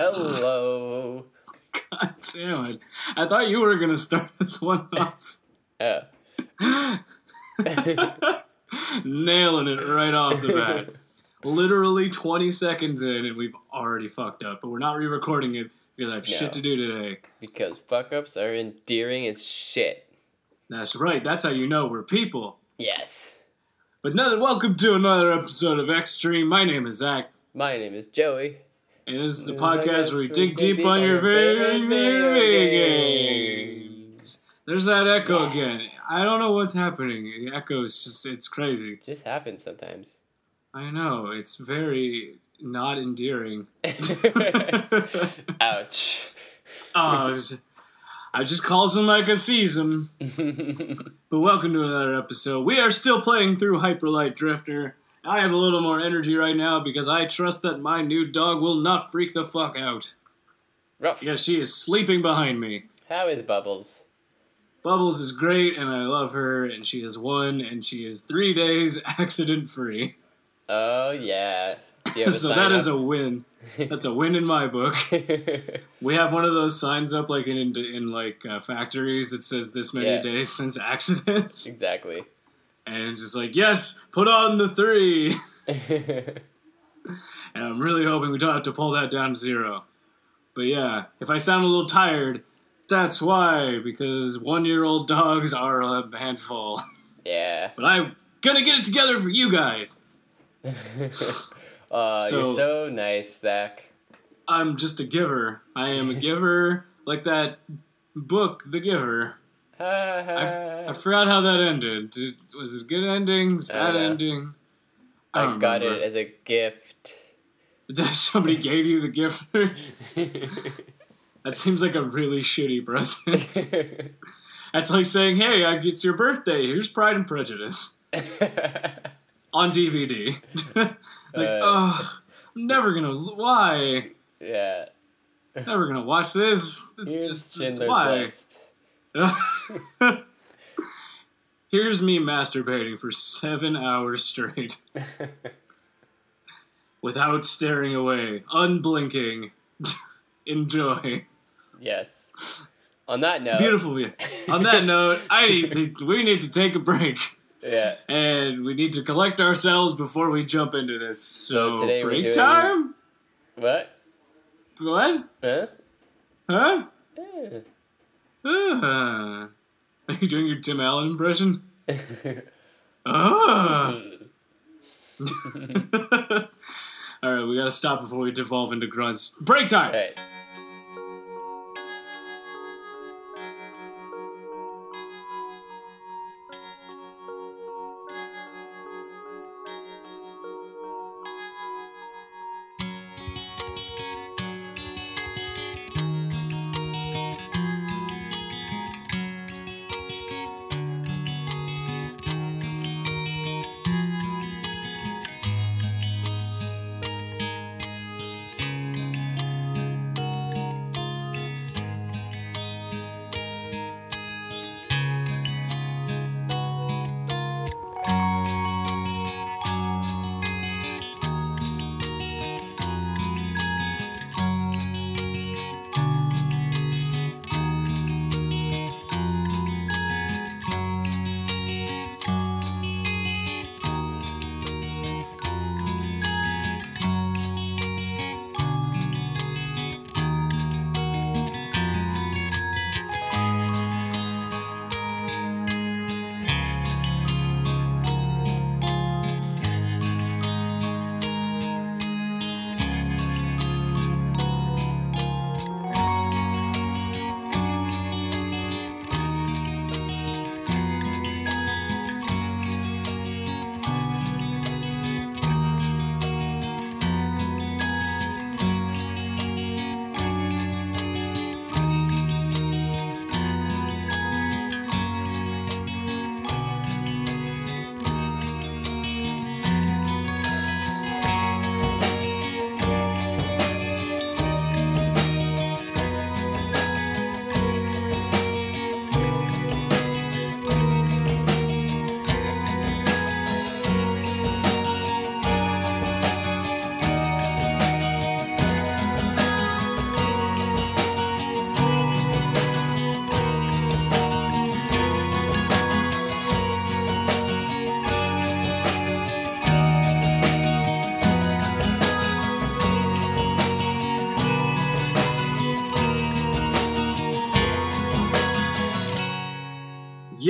Hello. God damn it. I thought you were going to start this one off. Uh, Nailing it right off the bat. Literally 20 seconds in, and we've already fucked up. But we're not re recording it because I have No. shit to do today. because fuck ups are endearing as shit. That's right. That's how you know we're people. Yes. But another welcome to another episode of Extreme. My name is Zach. My name is Joey. And this is the Yeah, podcast where we dig deep on your favorite video games. There's that echo again. I don't know what's happening. The echo is just, it's crazy. Just happens sometimes. I know. It's very not endearing. Ouch. oh, just, I just calls him like I sees. But welcome to another episode. We are still playing through Hyperlight Drifter. I have a little more energy right now because I trust that my new dog will not freak the fuck out. Rough. Because she is sleeping behind me. How is Bubbles? Bubbles is great and I love her and she is one and she is three days accident free. Oh, yeah. Do you have a so that up? is a win. That's a win in my book. We have one of those signs up like in in, in like uh, factories that says this many Yeah. days since accident, exactly. And just like yes, put on the three. And I'm really hoping we don't have to pull that down to zero. But yeah, if I sound a little tired, that's why because one year old dogs are a handful. yeah. But I'm gonna get it together for you guys. Oh, So- you're so nice, Zach. I'm just a giver. I am a giver, like that book, The Giver. I, f- I forgot how that ended. Did, was it a good ending? Was it bad know. ending? I, I got remember. it as a gift. Somebody gave you the gift. that seems like a really shitty present. That's like saying, "Hey, I- it's your birthday. Here's Pride and Prejudice on DVD." like, Uh. oh, I'm never gonna. Why? yeah. Never gonna watch this. It's Here's just Schindler's why? List. Here's me masturbating for seven hours straight without staring away, unblinking. Enjoy. Yes. On that note, Beautiful view. On that note, I need to, we need to take a break Yeah. and we need to collect ourselves before we jump into this. So, So today break doing- time. What? What? Huh? Huh? Eh. Uh, are you doing your Tim Allen impression? Ah. All right, we gotta stop before we devolve into grunts. Break time.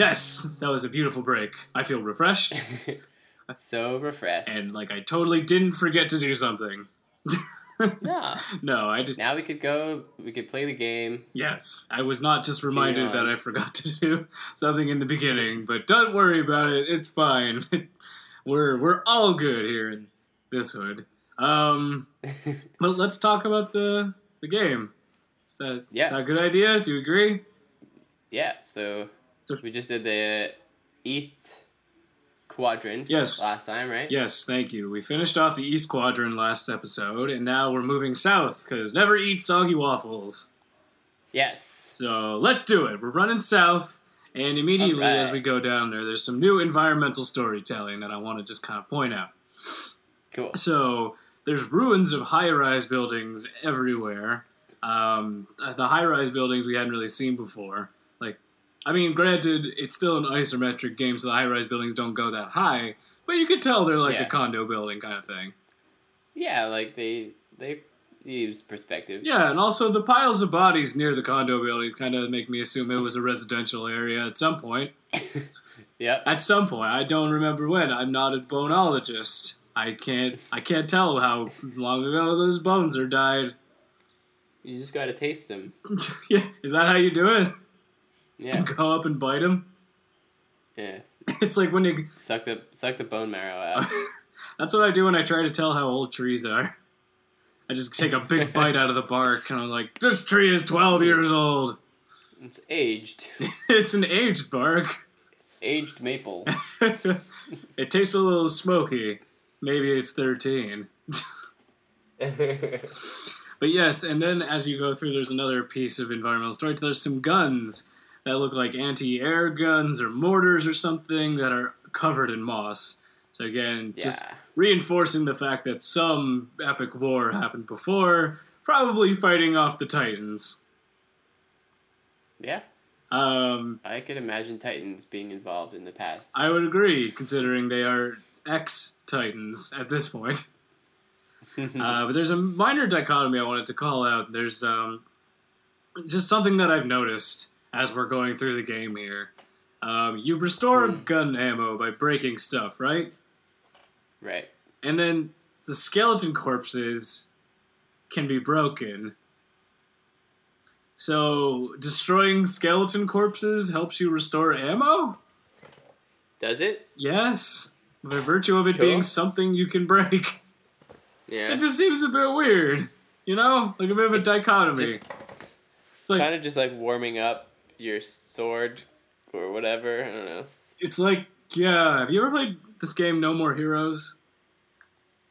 Yes, that was a beautiful break. I feel refreshed so refreshed. and like I totally didn't forget to do something. yeah. No, I did. Now we could go. We could play the game. Yes, I was not just reminded that I forgot to do something in the beginning, but don't worry about it. It's fine. we're we're all good here in this hood. Um, but let's talk about the the game. Is that, Yeah. is that a good idea? Do you agree? Yeah. So- we just did the east quadrant. Yes. Last time, right? Yes, thank you. We finished off the East Quadrant last episode, and now we're moving south because never eat soggy waffles. Yes. So let's do it. We're running south, and immediately Alright. as we go down there, there's some new environmental storytelling that I want to just kind of point out. Cool. So there's ruins of high-rise buildings everywhere. Um, the high-rise buildings we hadn't really seen before. I mean, granted, it's still an isometric game, so the high-rise buildings don't go that high, but you could tell they're like Yeah. a condo building kind of thing. Yeah, like they they use perspective. Yeah, and also the piles of bodies near the condo buildings kind of make me assume it was a residential area at some point. Yep. At some point, I don't remember when. I'm not a bonologist. I can't. I can't tell how long ago those bones are died. You just gotta taste them. yeah, is that how you do it? Yeah. Go up and bite him. Yeah. It's like when you. Suck the suck the bone marrow out. That's what I do when I try to tell how old trees are. I just take a big bite out of the bark, and I'm like, "This tree is 12 years old. It's aged. it's an aged bark." Aged maple. it tastes a little smoky. Maybe it's 13. But yes, and then as you go through, there's another piece of environmental story. There's some guns that look like anti-air guns or mortars or something that are covered in moss. So again, just reinforcing the fact that some epic war happened before, probably fighting off the Titans. yeah. Um, I could imagine Titans being involved in the past. I would agree, considering they are ex-Titans at this point. Uh, but there's a minor dichotomy I wanted to call out. There's um, just something that I've noticed as we're going through the game here. Um, you restore Hmm. gun ammo by breaking stuff, right? right. And then the skeleton corpses can be broken. So destroying skeleton corpses helps you restore ammo? Does it? Yes. By virtue of it Cool. being something you can break. Yeah. It just seems a bit weird. You know? Like a bit of a dichotomy. Just it's like kind of just like warming up your sword or whatever. I don't know. it's like yeah, have you ever played this game No More Heroes?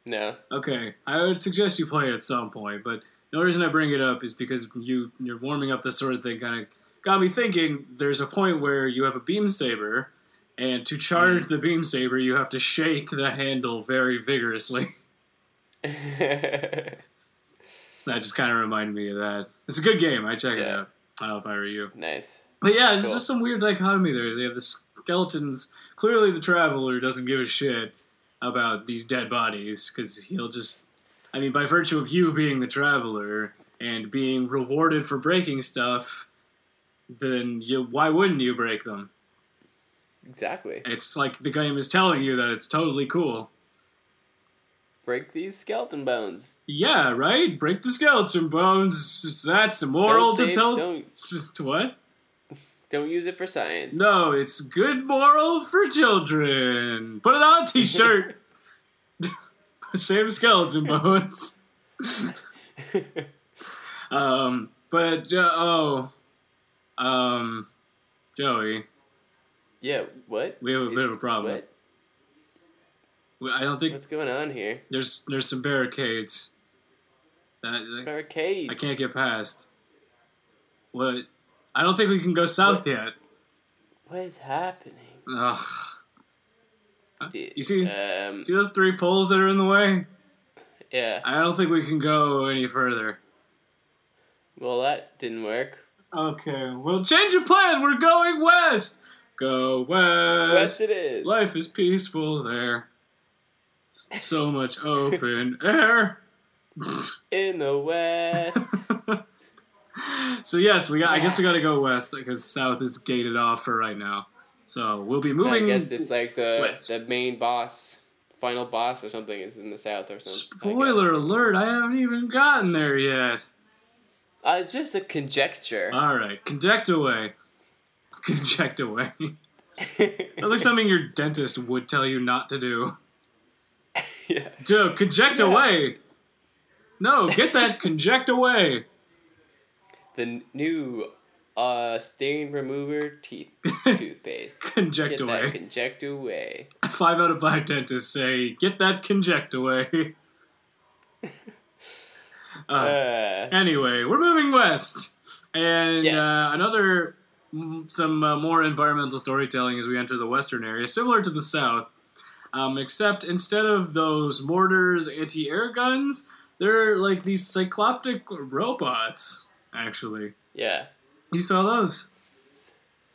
No. Okay. I would suggest you play it at some point, but the only reason I bring it up is because you you're warming up this sort of thing kind of got me thinking there's a point where you have a beam saber and to charge mm. the beam saber you have to shake the handle very vigorously. That just kind of reminded me of that. It's a good game. I check it out. Don't if I were you. nice. But yeah, it's Cool. just some weird dichotomy there. They have the skeletons. Clearly, the traveler doesn't give a shit about these dead bodies because he'll just. I mean, by virtue of you being the traveler and being rewarded for breaking stuff, then you why wouldn't you break them? Exactly. It's like the game is telling you that it's totally cool. Break these skeleton bones. Yeah, right. Break the skeleton bones. That's immoral to tell. Don't To what? don't use it for science. No, it's good moral for children. Put it on a t-shirt. Save skeleton bones. um, but Jo- oh, um, Joey, yeah. What? we have a bit of a problem. What? I don't think What's going on here? there's there's some barricades that, that Arcades. I can't get past. What? I don't think we can go south yet. What is happening? Ugh. You see, Um. see those three poles that are in the way? Yeah. I don't think we can go any further. Well, that didn't work. Okay, well, change your plan. We're going west. Go west. West it is. Life is peaceful there. So much open air. In the west. so yes, we got. I guess we got to go west because south is gated off for right now. So we'll be moving. I guess it's like the west. the main boss, final boss or something is in the south or something. I. Spoiler alert! I haven't even gotten there yet. Uh, just a conjecture. All right, conject away. Conject away. That's like something your dentist would tell you not to do. Yeah. Dude, conject Yeah. away. No, get that conject away. The new uh stain remover teeth toothpaste. Conject Get away. that conject away. Five out of five dentists say, get that conject away. Uh, Uh, anyway, we're moving west. And Yes. uh, another, some uh, more environmental storytelling as we enter the western area, similar to the south. Um, except instead of those mortars, anti air guns, they're like these cycloptic robots, actually. yeah. You saw those?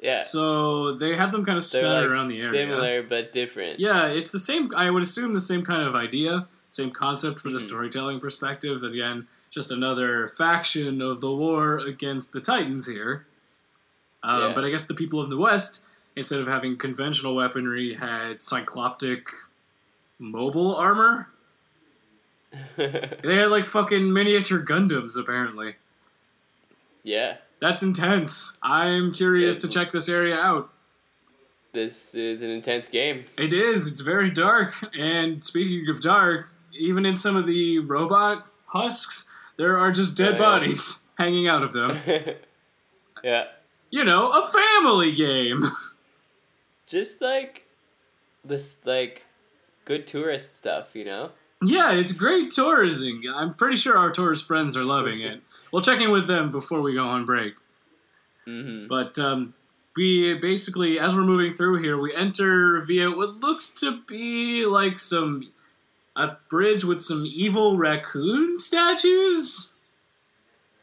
Yeah. So they have them kind of scattered like around the area. similar but different. Yeah, it's the same. I would assume the same kind of idea, same concept for the Mhm. storytelling perspective. Again, just another faction of the war against the Titans here. Uh, Yeah. But I guess the people of the West, instead of having conventional weaponry, had cycloptic mobile armor. They had like fucking miniature Gundams, apparently. yeah. That's intense. I'm curious Yeah. to check this area out. This is an intense game. It is. It's very dark. And speaking of dark, even in some of the robot husks, there are just dead Oh, yeah. bodies hanging out of them. yeah. You know, a family game. Just like this like good tourist stuff, you know? yeah, it's great tourism. I'm pretty sure our tourist friends are loving it. We'll check in with them before we go on break. Mm-hmm. But um, we basically, as we're moving through here, we enter via what looks to be like some a bridge with some evil raccoon statues.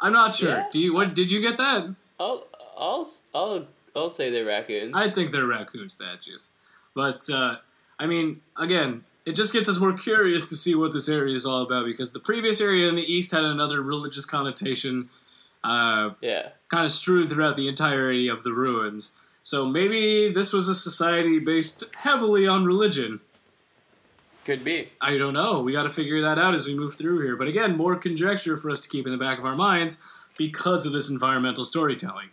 I'm not sure. Yeah. Do you what? Did you get that? I'll I'll I'll I'll say they're raccoons. I think they're raccoon statues, but uh, I mean, again, it just gets us more curious to see what this area is all about because the previous area in the east had another religious connotation. Uh, yeah. kind of strewed throughout the entirety of the ruins. So maybe this was a society based heavily on religion. Could be. I don't know. We got to figure that out as we move through here. But again, more conjecture for us to keep in the back of our minds because of this environmental storytelling.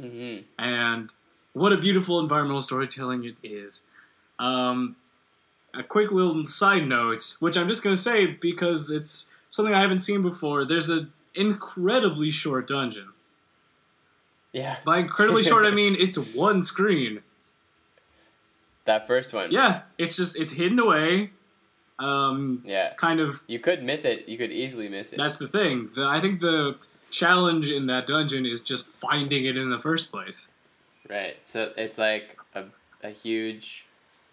Mm-hmm. And what a beautiful environmental storytelling it is. Um, a quick little side note, which I'm just going to say because it's something I haven't seen before. There's an incredibly short dungeon. Yeah. By incredibly short, I mean it's one screen. That first one. Yeah, it's just it's hidden away. Um, Yeah. kind of. You could miss it. You could easily miss it. That's the thing. The, I think the challenge in that dungeon is just finding it in the first place. right. So it's like a a huge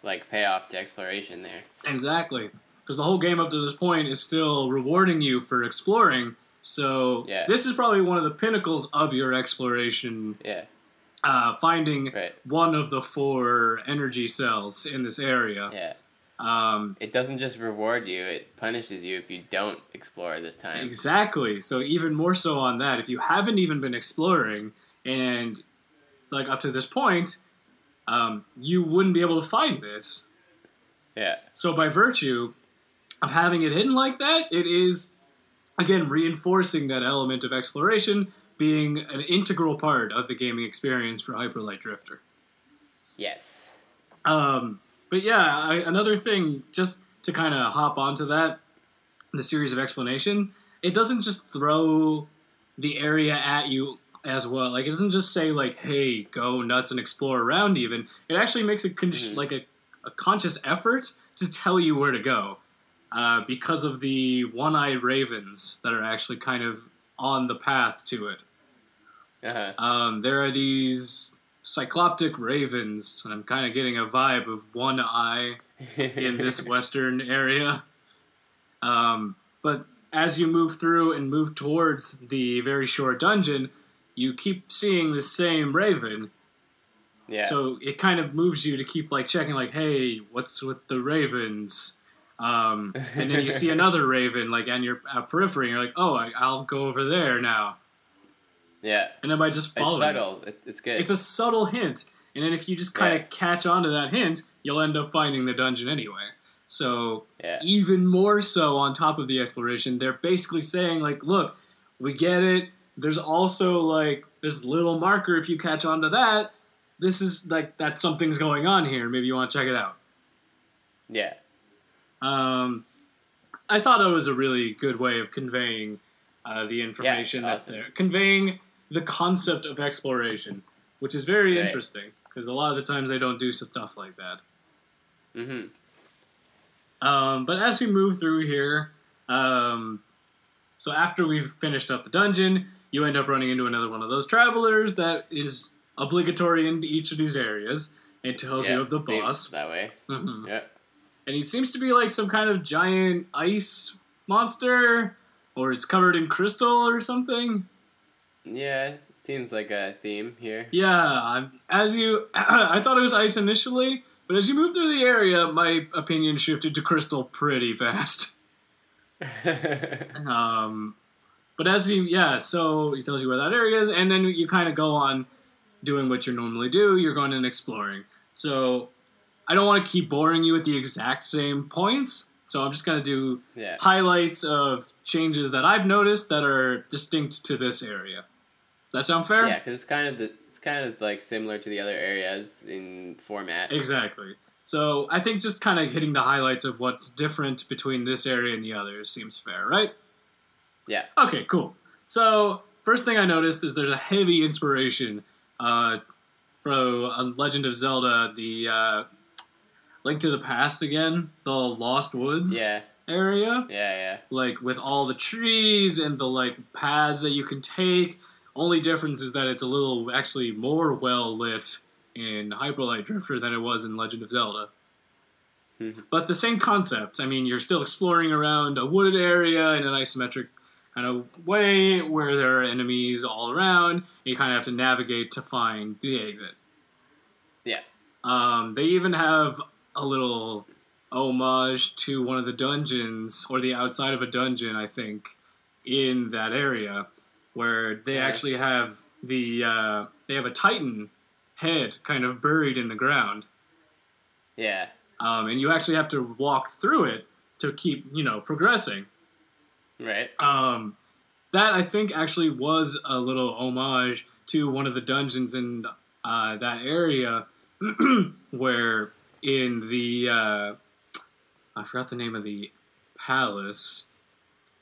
like payoff to exploration there. Exactly, because the whole game up to this point is still rewarding you for exploring. So Yeah. this is probably one of the pinnacles of your exploration. Yeah. Uh, finding Right. one of the four energy cells in this area. Yeah. Um, It doesn't just reward you, it punishes you if you don't explore this time. Exactly. So even more so on that, if you haven't even been exploring and like up to this point, um, you wouldn't be able to find this. Yeah. So by virtue of having it hidden like that, it is again reinforcing that element of exploration being an integral part of the gaming experience for Hyperlight Drifter. Yes. Um, but yeah, I, another thing, just to kind of hop onto that, the series of explanation, it doesn't just throw the area at you as well. Like it doesn't just say like, "Hey, go nuts and explore around." Even it actually makes a con- Mhm. like a, a conscious effort to tell you where to go, uh, because of the one-eyed ravens that are actually kind of on the path to it. Uh-huh. Um, there are these cycloptic ravens, and I'm kind of getting a vibe of one eye in this western area. Um, but as you move through and move towards the very short dungeon, you keep seeing the same raven. yeah. So it kind of moves you to keep like checking, like, hey, what's with the ravens? Um, and then you see another raven like on your uh, periphery, and you're like, oh, I, I'll go over there now. Yeah. And then by just It's following, subtle. It, it's good. it's a subtle hint, And then if you just kind of Yeah. catch on to that hint, you'll end up finding the dungeon anyway. So Yeah. even more so on top of the exploration, they're basically saying like, look, we get it. There's also like this little marker. If you catch on to that, this is like that something's going on here. Maybe you want to check it out. Yeah. Um, I thought it was a really good way of conveying uh, the information that's awesome. there, conveying the concept of exploration, which is very Right. interesting because a lot of the times they don't do stuff like that. Mm-hmm. Um, but as we move through here, um, so after we've finished up the dungeon, you end up running into another one of those travelers that is obligatory in each of these areas. and tells you of the boss. That way. Mhm. Yeah. and he seems to be like some kind of giant ice monster, or it's covered in crystal or something. Yeah. Seems like a theme here. Yeah, I'm, as you, I thought it was ice initially, but as you move through the area, my opinion shifted to crystal pretty fast. Um, but as you, yeah, so he tells you where that area is, and then you kind of go on doing what you normally do. You're going and exploring. So I don't want to keep boring you with the exact same points. So I'm just going to do yeah. highlights of changes that I've noticed that are distinct to this area. That sound fair? Yeah, because it's kind of the it's kind of like similar to the other areas in format. Exactly. So I think just kind of hitting the highlights of what's different between this area and the others seems fair, right? Yeah. Okay, cool. So first thing I noticed is there's a heavy inspiration uh, from uh, Legend of Zelda, the uh, Link to the Past again, the Lost Woods Yeah. area, Yeah. Yeah. like with all the trees and the like paths that you can take. Only difference is that it's a little actually more well lit in Hyperlight Drifter than it was in Legend of Zelda. Mhm. but the same concept. I mean, you're still exploring around a wooded area in an isometric kind of way where there are enemies all around. You kind of have to navigate to find the exit. Yeah. Um, they even have a little homage to one of the dungeons, or the outside of a dungeon, I think, in that area, where they Yeah. actually have the uh, they have a titan head kind of buried in the ground, Yeah. um, and you actually have to walk through it to keep you know progressing. Right. Um, that I think actually was a little homage to one of the dungeons in uh, that area, where in the uh, I forgot the name of the palace,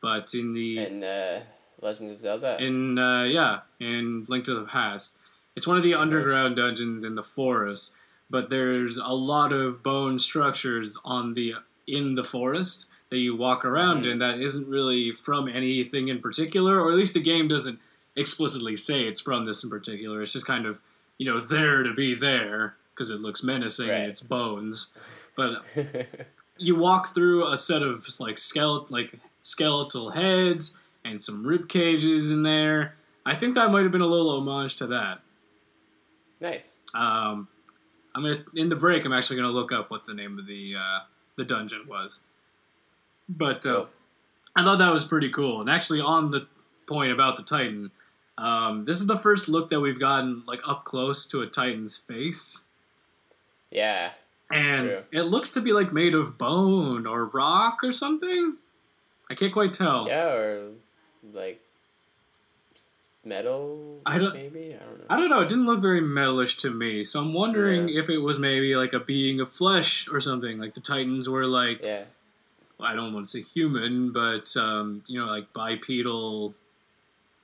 but in the And uh, Legend of Zelda. in uh, yeah in Link to the Past, it's one of the underground dungeons in the forest. But there's a lot of bone structures on the in the forest that you walk around Mhm. in that isn't really from anything in particular, or at least the game doesn't explicitly say it's from this in particular. It's just kind of you know there to be there because it looks menacing Right. and it's bones. But you walk through a set of like skeletal like skeletal heads and some rib cages in there. I think that might have been a little homage to that. nice. Um, I'm gonna in the break. I'm actually gonna look up what the name of the uh, the dungeon was. But uh, Cool. I thought that was pretty cool. And actually, on the point about the Titan, um, this is the first look that we've gotten like up close to a Titan's face. Yeah. and True. it looks to be like made of bone or rock or something. I can't quite tell. Yeah, or like metal. I don't- Maybe I don't know. I don't know. It didn't look very metalish to me, so I'm wondering Yeah. if it was maybe like a being of flesh or something. Like the Titans were like Yeah. I don't want to say human, but um, you know, like bipedal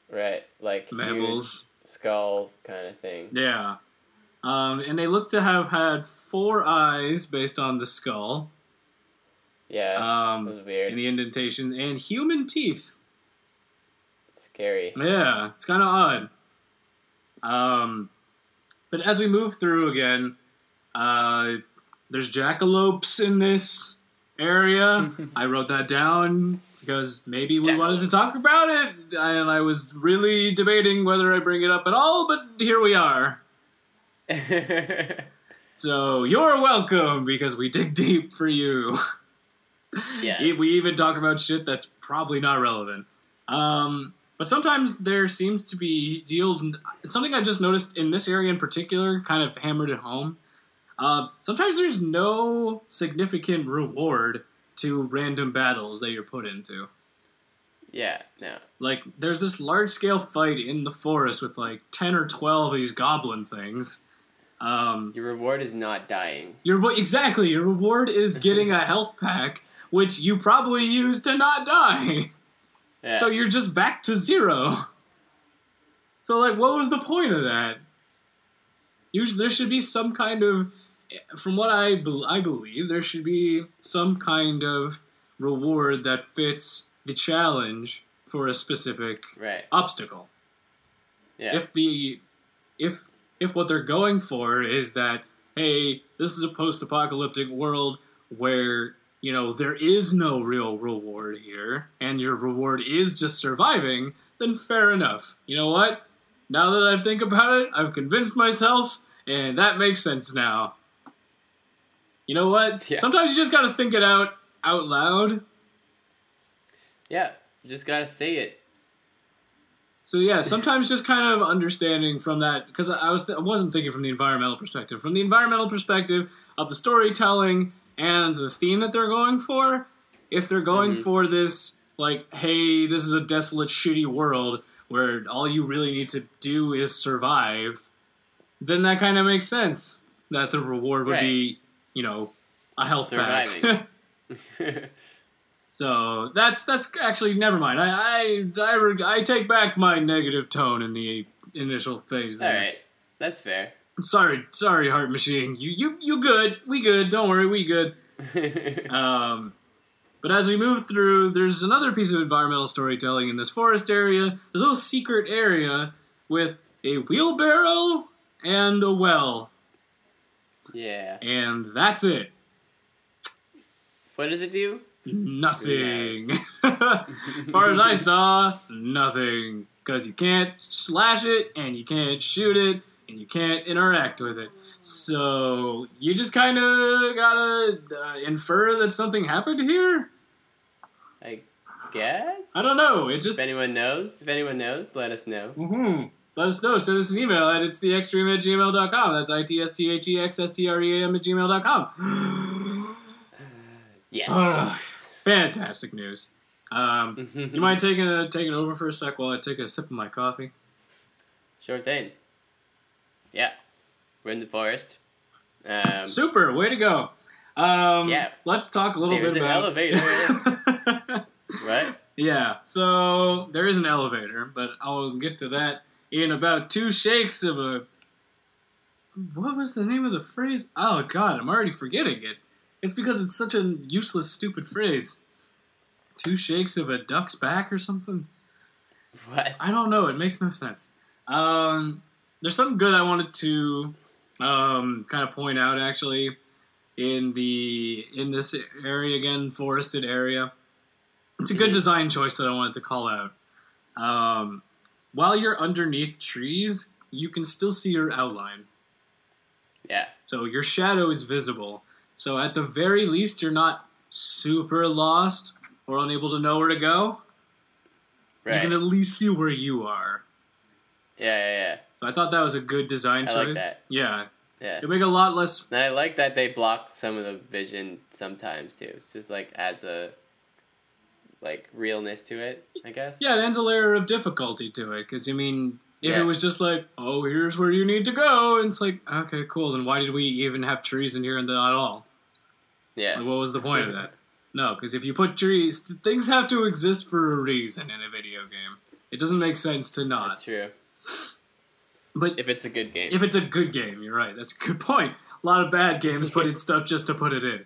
Right. Like mammals. skull kind of thing. Yeah. Um, and they look to have had four eyes based on the skull. Yeah. Um, was weird. in the indentation and human teeth. Scary. Yeah, it's kind of odd. Um, but as we move through again, uh, there's jackalopes in this area. I wrote that down because maybe we wanted to talk about it, and I was really debating whether I bring it up at all. But here we are. So you're welcome because we dig deep for you. yes. E- We even talk about shit that's probably not relevant. Um, But sometimes there seems to be deal something I just noticed in this area in particular, kind of hammered it home. Uh, sometimes there's no significant reward to random battles that you're put into. Yeah, no. Like, there's this large scale fight in the forest with like 10 or 12 of these goblin things. Um, Your reward is not dying. your exactly your reward is getting a health pack, which you probably use to not die. Yeah. So you're just back to zero. So like, what was the point of that? Usually, there should be some kind of, from what I bel I believe, there should be some kind of reward that fits the challenge for a specific right. obstacle. Yeah. If the if if what they're going for is that hey, this is a post-apocalyptic world where you know there is no real reward here, and your reward is just surviving, then fair enough. You know what? Now that I think about it, I've convinced myself, and that makes sense now. You know what? Yeah. Sometimes you just gotta think it out out loud. yeah. You just gotta say it. So yeah, sometimes just kind of understanding from that because I was I wasn't thinking from the environmental perspective. From the environmental perspective of the storytelling and the theme that they're going for, if they're going Mhm. for this like, hey, this is a desolate, shitty world where all you really need to do is survive, then that kind of makes sense. That the reward would Right. be, you know, a health pack. Surviving. So that's that's actually never mind. I I I, I take back my negative tone in the initial phase. All There. right. That's fair. Sorry, sorry, Heart Machine. You you you good? We good? Don't worry, we good. Um, but as we move through, there's another piece of environmental storytelling in this forest area. There's a little secret area with a wheelbarrow and a well, yeah. and that's it. What does it do? Nothing. as far as I saw, nothing. Because you can't slash it, and you can't shoot it, and you can't interact with it. So you just kind of gotta uh, infer that something happened here. I guess. I don't know. It just If anyone knows, if anyone knows, let us know. Mm-hmm. Let us know. Send us an email at it's the extreme at gmail.com. That's I T S T H E X S T R E A M at gmail.com. Yes. Fantastic news. Um, you mind taking a, taking over for a sec while I take a sip of my coffee? Sure thing. Yeah. We're in the forest. Um, Super, way to go. Um, Yeah. Let's talk a little There's bit an about elevator. right? yeah, so there is an elevator, but I'll get to that in about two shakes of a. What was the name of the phrase? Oh God, I'm already forgetting it. It's because it's such a useless, stupid phrase. Two shakes of a duck's back or something. What? I don't know. It makes no sense. Um, there's something good I wanted to um, kind of point out actually in the in this area again, forested area. It's a good Mhm. design choice that I wanted to call out. Um, while you're underneath trees, you can still see your outline, Yeah. so your shadow is visible. So at the very least, you're not super lost or unable to know where to go. Right. You can at least see where you are. Yeah, yeah, yeah. So I thought that was a good design I choice. like that. Yeah, yeah. it'd make a lot less. And I like that they block some of the vision sometimes too. It's just like adds a like realness to it, I guess. Yeah, it adds a layer of difficulty to it because you mean if Yeah. it was just like, oh, here's where you need to go, and it's like, okay, cool. Then why did we even have trees in here and not at all? Yeah. Like, what was the point of that? No, because if you put trees, things have to exist for a reason in a video game. It doesn't make sense to not. That's true. But If it's a good game. if it's a good game, you're right. That's a good point. A lot of bad games put in stuff just to put it in.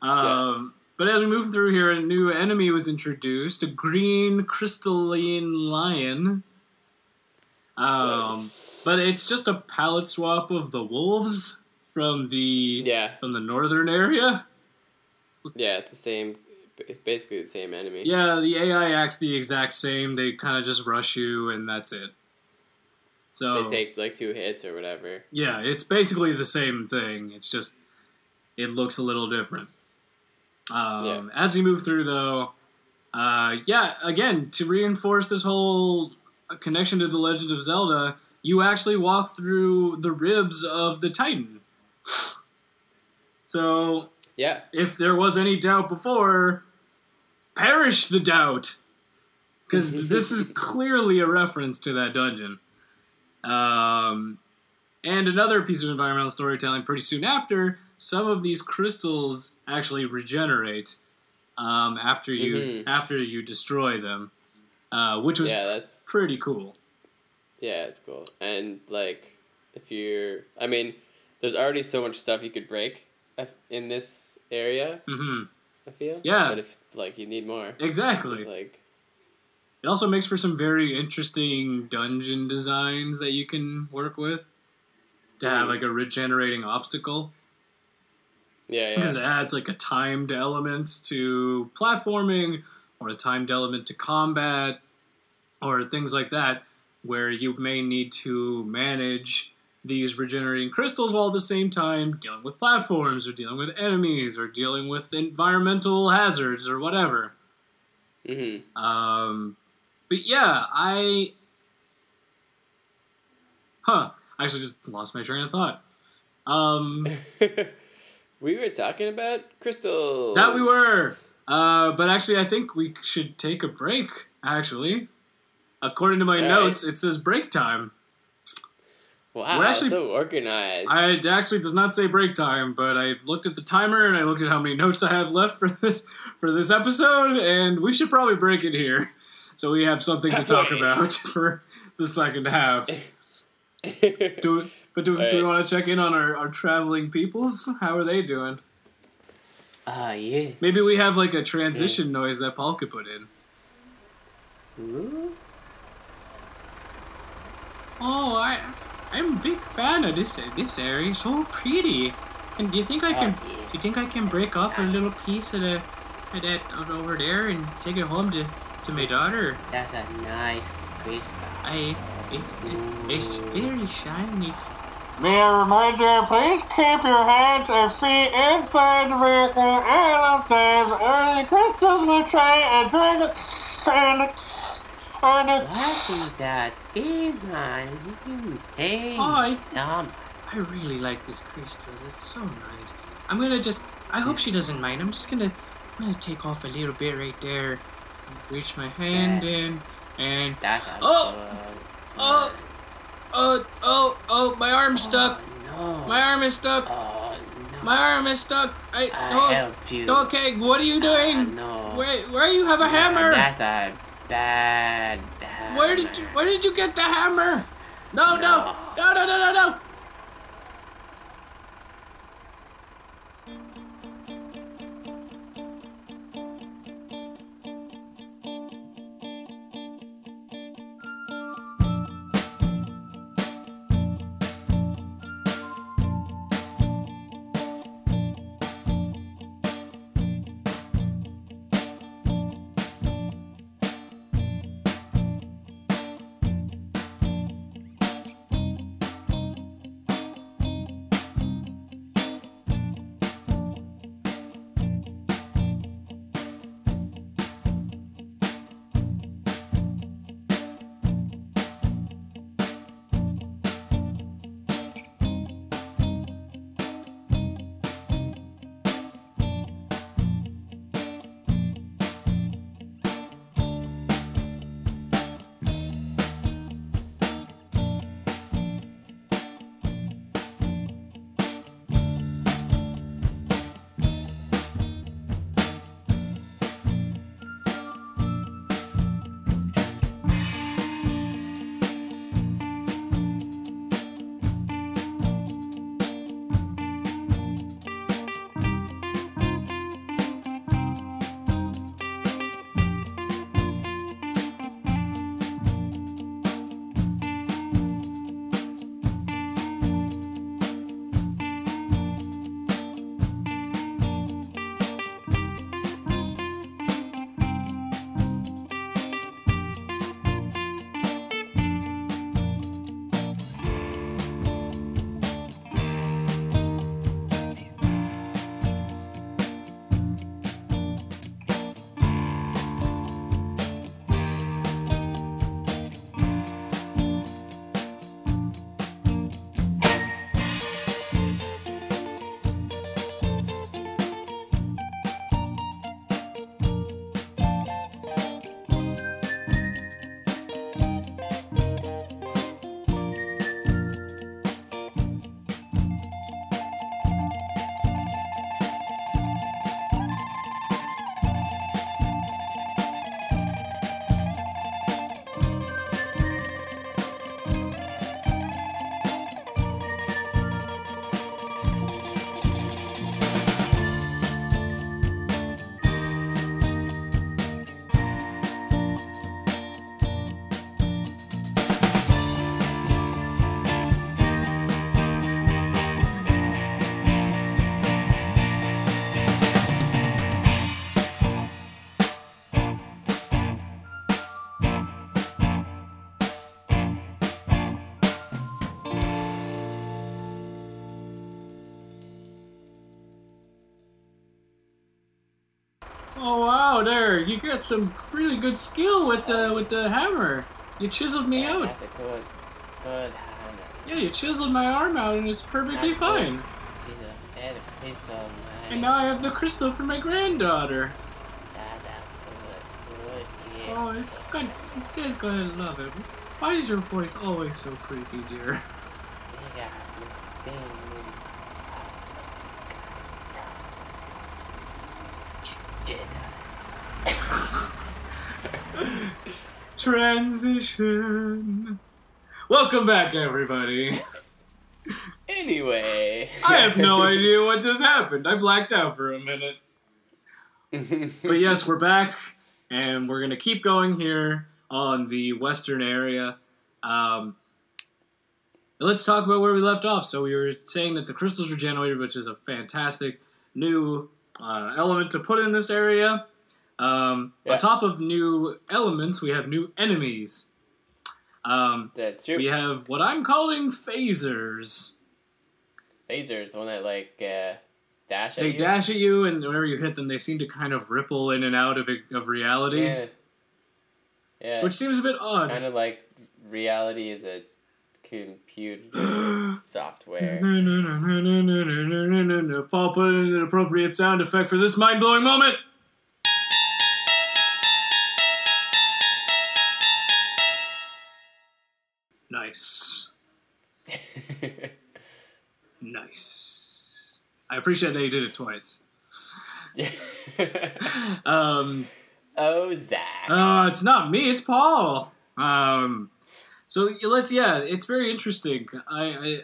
Um, But as we move through here, a new enemy was introduced a green crystalline lion. Um, but it's just a palette swap of the wolves from the yeah. from the northern area. Yeah, it's the same it's basically the same enemy. Yeah, the AI acts the exact same. They kind of just rush you, and that's it. So They take like two hits or whatever. Yeah, it's basically the same thing. It's just it looks a little different. Um, As we move through, though, uh, yeah, again, to reinforce this whole connection to the Legend of Zelda, you actually walk through the ribs of the Titan. So, Yeah. if there was any doubt before, perish the doubt. Because this is clearly a reference to that dungeon. Um, and another piece of environmental storytelling pretty soon after, some of these crystals actually regenerate um, after you Mhm. after you destroy them, uh, which was Yeah, that's pretty cool. yeah, it's cool. And like, if you're, I mean, there's already so much stuff you could break in this area. hmm I feel. Yeah. But if like you need more, Exactly. just like It also makes for some very interesting dungeon designs that you can work with to have like a regenerating obstacle. yeah, Because yeah, it adds like a timed element to platforming or a timed element to combat or things like that where you may need to manage these regenerating crystals while at the same time dealing with platforms or dealing with enemies or dealing with environmental hazards or whatever. mm-hmm. Um, but yeah, I. Huh. I actually just lost my train of thought. Um, we were talking about crystals. that we were. Uh, but actually, I think we should take a break, actually. According to my All right. notes, it says break time. Wow, We're actually- so organized. I, it actually does not say break time, but I looked at the timer and I looked at how many notes I have left for this for this episode, and we should probably break it here, so we have something to talk about for the second half. Do but do, do we want to check in on our, our traveling peoples? How are they doing? Ah, yeah. Maybe we have like a transition noise that Paul could put in. Ooh. Oh, I I'm a big fan of this this area. So pretty. Can do you think I can? Yes. You think I can break off a little piece of the of that of over there and take it home to to my daughter? That's a nice crystal. I it's it's very shiny. May I remind you, please keep your hands and feet inside the vehicle and upstairs, or the crystals will try and drag it. And What is that demon? You take Oh, I- some. I really like these crystals. It's so nice. I'm gonna just. I hope she doesn't mind. I'm just gonna. I'm gonna take off a little bit right there. Reach my hand Yes. in and. That's a Oh! Oh! Oh! Oh! Oh! My arm's stuck. Oh, no. My arm is stuck. Oh no. My arm is stuck. I. I oh, help you. Okay, what are you doing? no. Where? Where you have a Ah, hammer? That's a bad hammer. Where did you? Where did you get the hammer? No! No! No. No! No! No! No! You got some really good skill with the with the hammer. You chiseled me Yeah, out. That's a good, good hammer. Yeah, you chiseled my arm out, and it's perfectly That's fine. She's a crystal man. And now I have the crystal for my granddaughter. That's a good, good. Oh, it's good. You guys gonna love it. Why is your voice always so creepy, dear? Yeah, thing. Jedi. Transition. Welcome back, everybody. Anyway. I have no idea what just happened. I blacked out for a minute. But yes, we're back, and we're gonna keep going here on the western area. Um, let's talk about where we left off. So we were saying that the crystals were generated, which is a fantastic new uh, element to put in this area. Um, Yeah. On top of new elements, we have new enemies. Um, That's true. we have what I'm calling phasers. Phasers, the one that like uh, dash at They you. dash at you, and whenever you hit them, they seem to kind of ripple in and out of of reality, Yeah. Yeah. which seems a bit odd. kind of like reality is a computer software. No, no, no, no, no, no, no, no, no, no, no. Paul put in an appropriate sound effect for this mind blowing moment. Nice. Nice. I appreciate that you did it twice. Um, oh, Zach. Uh, it's not me. It's Paul. Um, so let's. Yeah, it's very interesting. I, I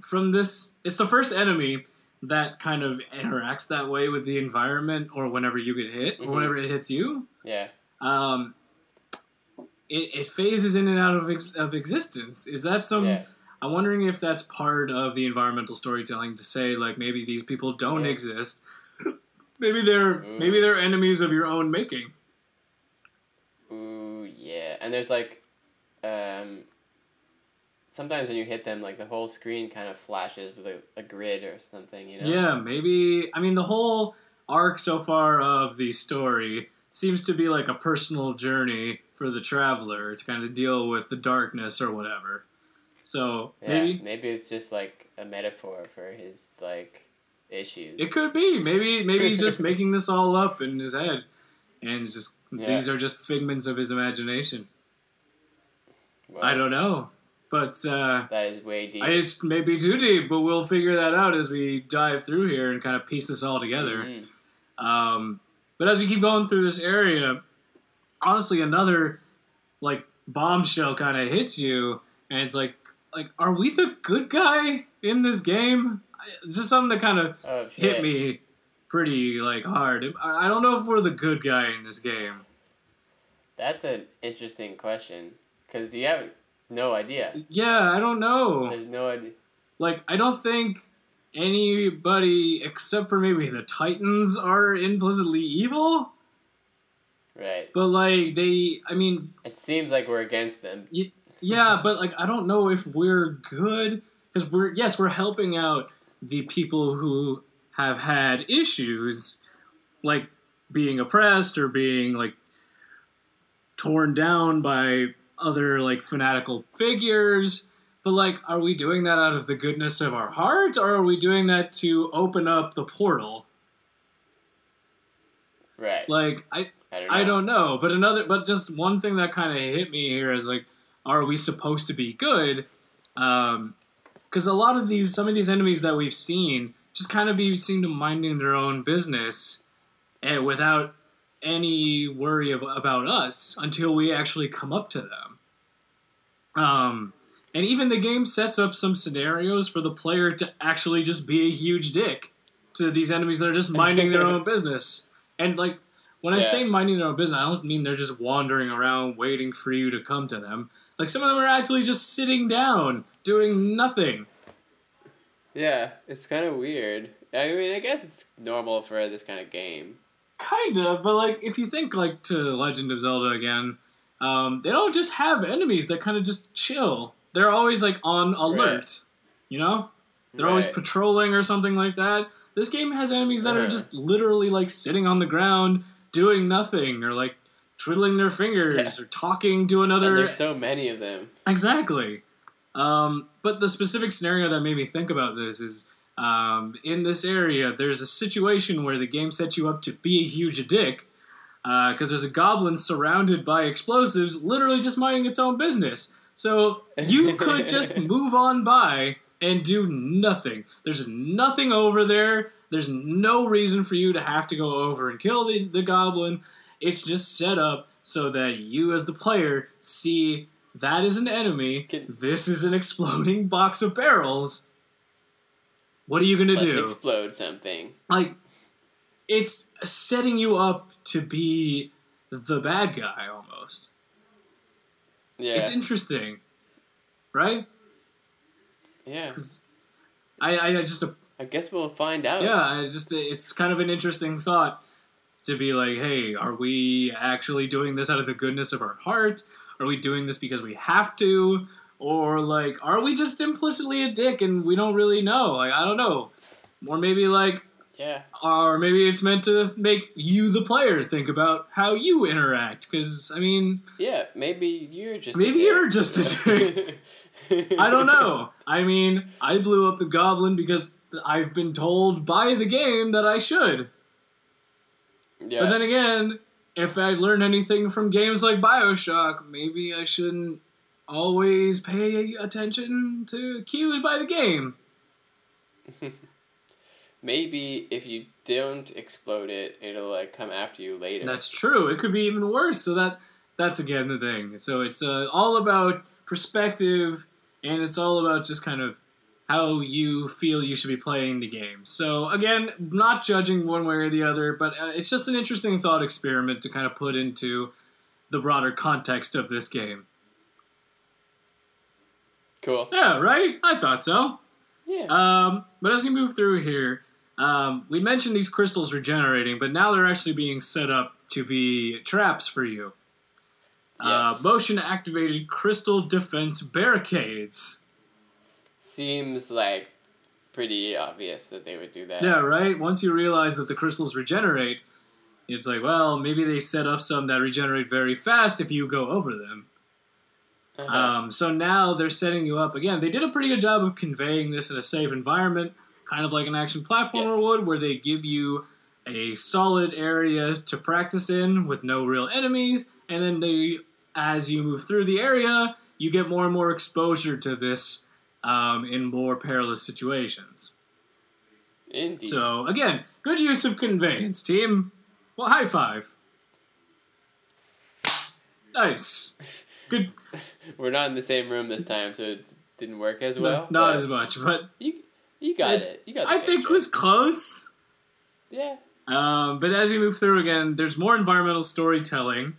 from this, it's the first enemy that kind of interacts that way with the environment, or whenever you get hit, or Mhm. whenever it hits you. yeah. Um, it, it phases in and out of ex- of existence. Is that some? Yeah. I'm wondering if that's part of the environmental storytelling to say like maybe these people don't Yeah. exist. maybe they're Mm. maybe they're enemies of your own making. Ooh, yeah. And there's like, um, sometimes when you hit them, like the whole screen kind of flashes with a, a grid or something. You know. Yeah, maybe. I mean, the whole arc so far of the story seems to be like a personal journey for the traveler to kind of deal with the darkness or whatever. So Yeah, maybe maybe it's just like a metaphor for his like issues. it could be. Maybe maybe he's just making this all up in his head, and just Yeah. these are just figments of his imagination. Well, I don't know, but uh, That is way deep. I it's maybe too deep. But we'll figure that out as we dive through here and kind of piece this all together. Mhm. Um, but as we keep going through this area, honestly, another like bombshell kind of hits you, and it's like, like, are we the good guy in this game? It's just something that kind of Oh hit me pretty like hard. I I don't know if we're the good guy in this game. That's an interesting question because you have no idea. Yeah, I don't know. There's no idea. Like, I don't think anybody except for maybe the Titans are implicitly evil. Right. But like, they, I mean, It seems like we're against them. Yeah, but like I don't know if we're good because we're yes we're helping out the people who have had issues like being oppressed or being like torn down by other like fanatical figures. But like, are we doing that out of the goodness of our heart, or are we doing that to open up the portal? Right. Like, I I don't know. I don't know, but another, but just one thing that kind of hit me here is like, are we supposed to be good? Because a lot of these, some of these enemies that we've seen, just kind of be seem to minding their own business, and without any worry of, about us until we actually come up to them. Um, and even the game sets up some scenarios for the player to actually just be a huge dick to these enemies that are just minding their own business. And like when I say minding their own business, I don't mean they're just wandering around waiting for you to come to them. Like some of them are actually just sitting down doing nothing. Yeah, it's kind of weird. I mean, I guess it's normal for this kind of game. Kind of, but like if you think like to Legend of Zelda again, um, they don't just have enemies that kind of just chill. They're always like on alert. You know, they're always patrolling or something like that. This game has enemies that are Uh-huh. just literally like sitting on the ground doing nothing or like twiddling their fingers Yeah. or talking to And another there's so many of them. Exactly. Um, but the specific scenario that made me think about this is um, in this area, there's a situation where the game sets you up to be a huge dick because there's a goblin surrounded by explosives, literally just minding its own business. So you could just move on by and do nothing. There's nothing over there. There's no reason for you to have to go over and kill the, the goblin. It's just set up so that you, as the player, see that is an enemy. Can- this is an exploding box of barrels. What are you gonna do? explode something. like, it's setting you up to be the bad guy almost. Yeah. It's interesting, right? yeah. I, I just I guess we'll find out. Yeah, I just it's kind of an interesting thought to be like, hey, are we actually doing this out of the goodness of our heart? Are we doing this because we have to? Or like, are we just implicitly a dick and we don't really know? Like, I don't know. Or maybe like, Yeah. or maybe it's meant to make you the player think about how you interact. Because I mean, Yeah. Maybe you're just. a maybe you're just a dick. I don't know. I mean, I blew up the goblin because I've been told by the game that I should. yeah. But then again, if I learn anything from games like Bioshock, maybe I shouldn't always pay attention to cues by the game. maybe if you don't explode it, it'll like come after you later. That's true. It could be even worse. So that that's again the thing. So it's uh, all about perspective, and it's all about just kind of how you feel you should be playing the game. So again, not judging one way or the other, but uh, it's just an interesting thought experiment to kind of put into the broader context of this game. cool. Yeah, right? I thought so. Yeah. Um, but as we move through here, um, we mentioned these crystals regenerating, but now they're actually being set up to be traps for you. Uh, Yes. motion activated crystal defense barricades. Seems like pretty obvious that they would do that. Yeah, right? Once you realize that the crystals regenerate, it's like, well, maybe they set up some that regenerate very fast if you go over them. Uh-huh. Um, so now they're setting you up again. They did a pretty good job of conveying this in a safe environment, kind of like an action platformer Yes. would, where they give you a solid area to practice in with no real enemies, and then they, as you move through the area, you get more and more exposure to this um, in more perilous situations. Indeed. So again, good use of conveyance, team. Well, high five. Nice. Good. We're not in the same room this time, so it didn't work as No, well. not as much, but You you got it. You got. I the think it was close. Yeah. Um, but as we move through again, there's more environmental storytelling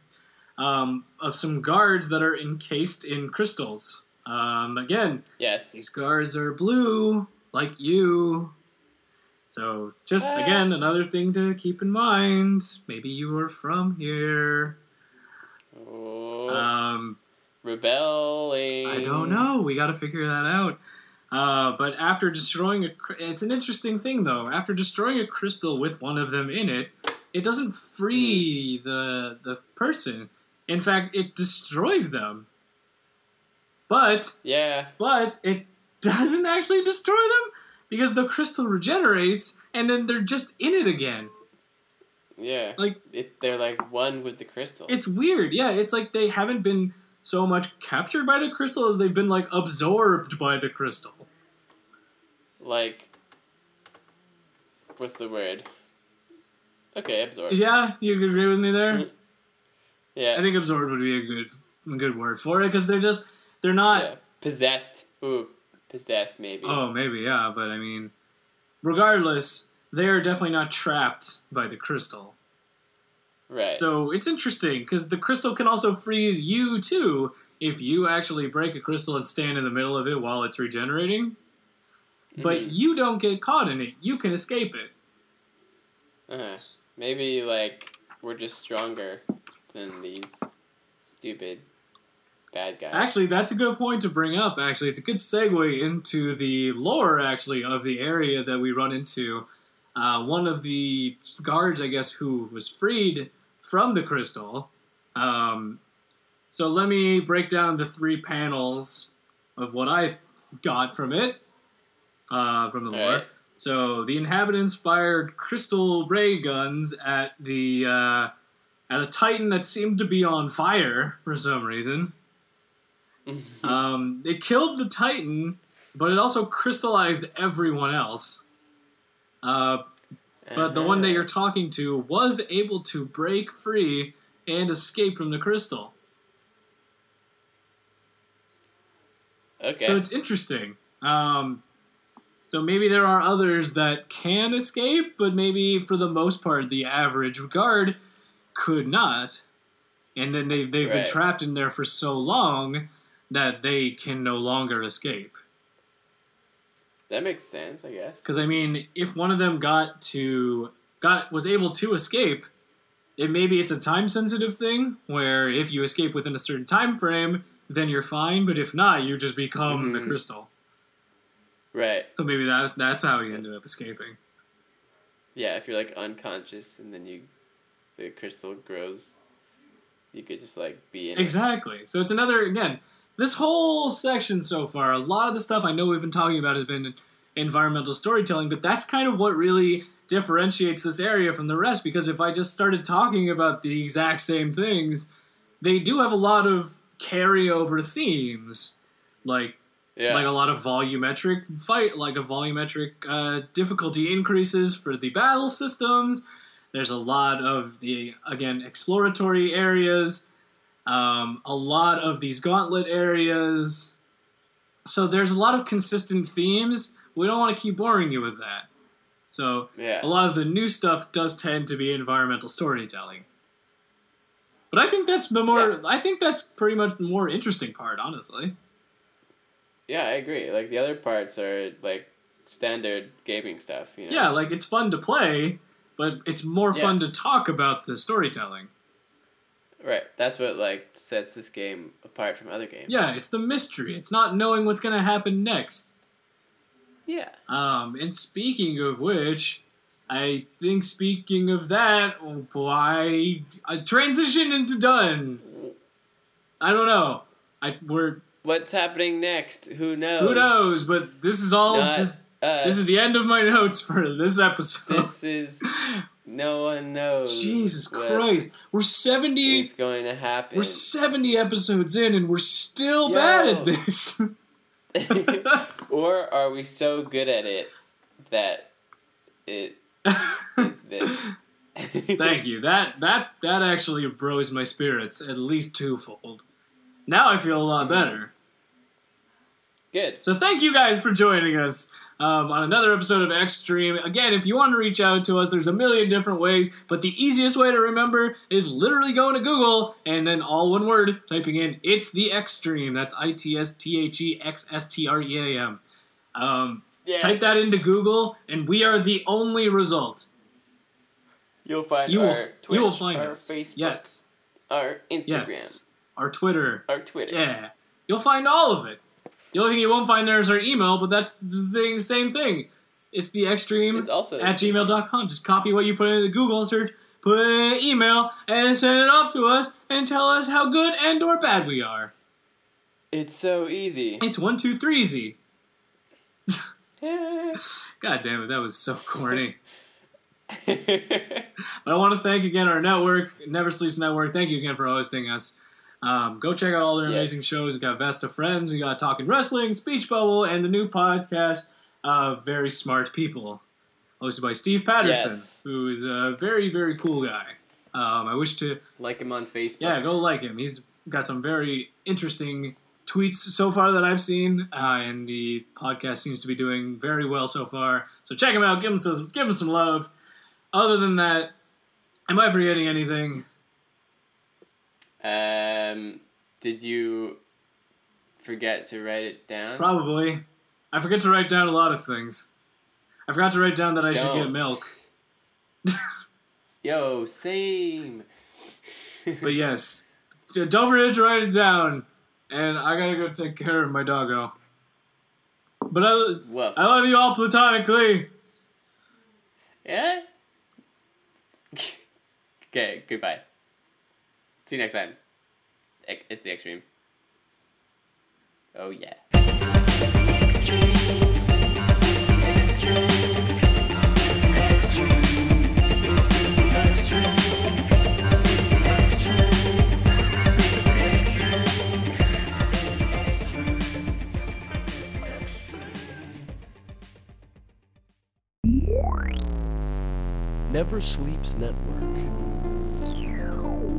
um, of some guards that are encased in crystals. Um, again, Yes. these guards are blue, like you. So, just Ah. again, another thing to keep in mind. Maybe you are from here. Oh, Um, rebelling. I don't know. We got to figure that out. Uh, but after destroying a, it's an interesting thing though. After destroying a crystal with one of them in it, it doesn't free the the person. In fact, it destroys them. But Yeah. but it doesn't actually destroy them because the crystal regenerates and then they're just in it again. Yeah. Like It, they're like one with the crystal. it's weird. Yeah, it's like they haven't been so much captured by the crystal as they've been like absorbed by the crystal. like. What's the word? Okay, absorb. Yeah, you agree with me there? Yeah. I think absorbed would be a good a good word for it because they're just they're not. yeah. Possessed. Ooh, possessed maybe. Oh, maybe yeah, but I mean, regardless, they are definitely not trapped by the crystal. right. So it's interesting because the crystal can also freeze you too if you actually break a crystal and stand in the middle of it while it's regenerating. But Mhm. you don't get caught in it. You can escape it. Uh-huh. Maybe like we're just stronger than these stupid bad guys. Actually, that's a good point to bring up. Actually, it's a good segue into the lore, actually, of the area that we run into. Uh, one of the guards, I guess, who was freed from the crystal. Um, so let me break down the three panels of what I got from it, uh, from the lore. Alright. So the inhabitants fired crystal ray guns at the uh, at a titan that seemed to be on fire for some reason. um, it killed the titan, but it also crystallized everyone else. Uh, but the one that you're talking to was able to break free and escape from the crystal. Okay. So it's interesting. Um, so maybe there are others that can escape, but maybe for the most part, the average guard could not. And then they, they've been trapped in there for so long that they can no longer escape. that makes sense, I guess. Because I mean, if one of them got to got was able to escape, it maybe it's a time sensitive thing where if you escape within a certain time frame, then you're fine. But if not, you just become the Mhm. crystal. Right. So maybe that that's how he ended up escaping. Yeah, if you're like unconscious and then you, the crystal grows, you could just like be in it. Exactly. So it's another again. This whole section so far, a lot of the stuff I know we've been talking about has been environmental storytelling, but that's kind of what really differentiates this area from the rest. Because if I just started talking about the exact same things, they do have a lot of carryover themes, like Yeah. like a lot of volumetric fight, like a volumetric uh, difficulty increases for the battle systems. There's a lot of the again exploratory areas, um, a lot of these gauntlet areas. So there's a lot of consistent themes. We don't want to keep boring you with that. So yeah. a lot of the new stuff does tend to be environmental storytelling. But I think that's the more. Yeah. I think that's pretty much the more interesting part, honestly. Yeah, I agree. Like the other parts are like standard gaming stuff. You know? Yeah, like it's fun to play, but it's more Yeah. fun to talk about the storytelling. Right. That's what like sets this game apart from other games. Yeah, it's the mystery. It's not knowing what's going to happen next. Yeah. Um, and speaking of which, I think speaking of that, why a transition into done. I don't know. I we're What's happening next? Who knows? who knows, but this is all Not this, us. this is the end of my notes for this episode. This is no one knows. Jesus Christ. We're 70 It's going to happen. We're 70 episodes in and we're still Yo. bad at this. or are we so good at it that it it's this? Thank you. That that that actually rose my spirits at least twofold. Now I feel a lot hmm. better. Good. So thank you guys for joining us um, on another episode of Xstream. Again, if you want to reach out to us, there's a million different ways, but the easiest way to remember is literally going to Google and then all one word typing in "It's the Xstream." That's I T S T H E X S T R E A M. Um, Yes. Type that into Google, and we are the only result. You'll find You our will, Twitch, you will find our us. Facebook, Yes, our Instagram, yes. Our Twitter. our Twitter. Yeah, you'll find all of it. The only thing you won't find there is our email, but that's the thing, same thing. It's the Xstream It's also at gmail.com. Just copy what you put into the Google search, put it in an email, and send it off to us and tell us how good and or bad we are. It's so easy. It's one, two, three, Z. God damn it, that was so corny. But I want to thank again our network, Never Sleeps Network. Thank you again for hosting us. Um, go check out all their Yes. amazing shows. We've got Vesta Friends, we got Talking Wrestling, Speech Bubble, and the new podcast, uh, Very Smart People, hosted by Steve Patterson, Yes. who is a very, very cool guy. Um, I wish to, like him on Facebook. yeah, go like him. He's got some very interesting tweets so far that I've seen, uh, and the podcast seems to be doing very well so far. So check him out. Give him some, give him some love. Other than that, am I forgetting anything? Um, did you forget to write it down? Probably. I forget to write down a lot of things. I forgot to write down that I should get milk. Yo, same. But yes, don't forget to write it down. And I gotta go take care of my doggo. But I, Woof. I love you all platonically. Yeah. okay. Goodbye. See you next time. It's the Xstream. Oh yeah. Never Sleeps Network.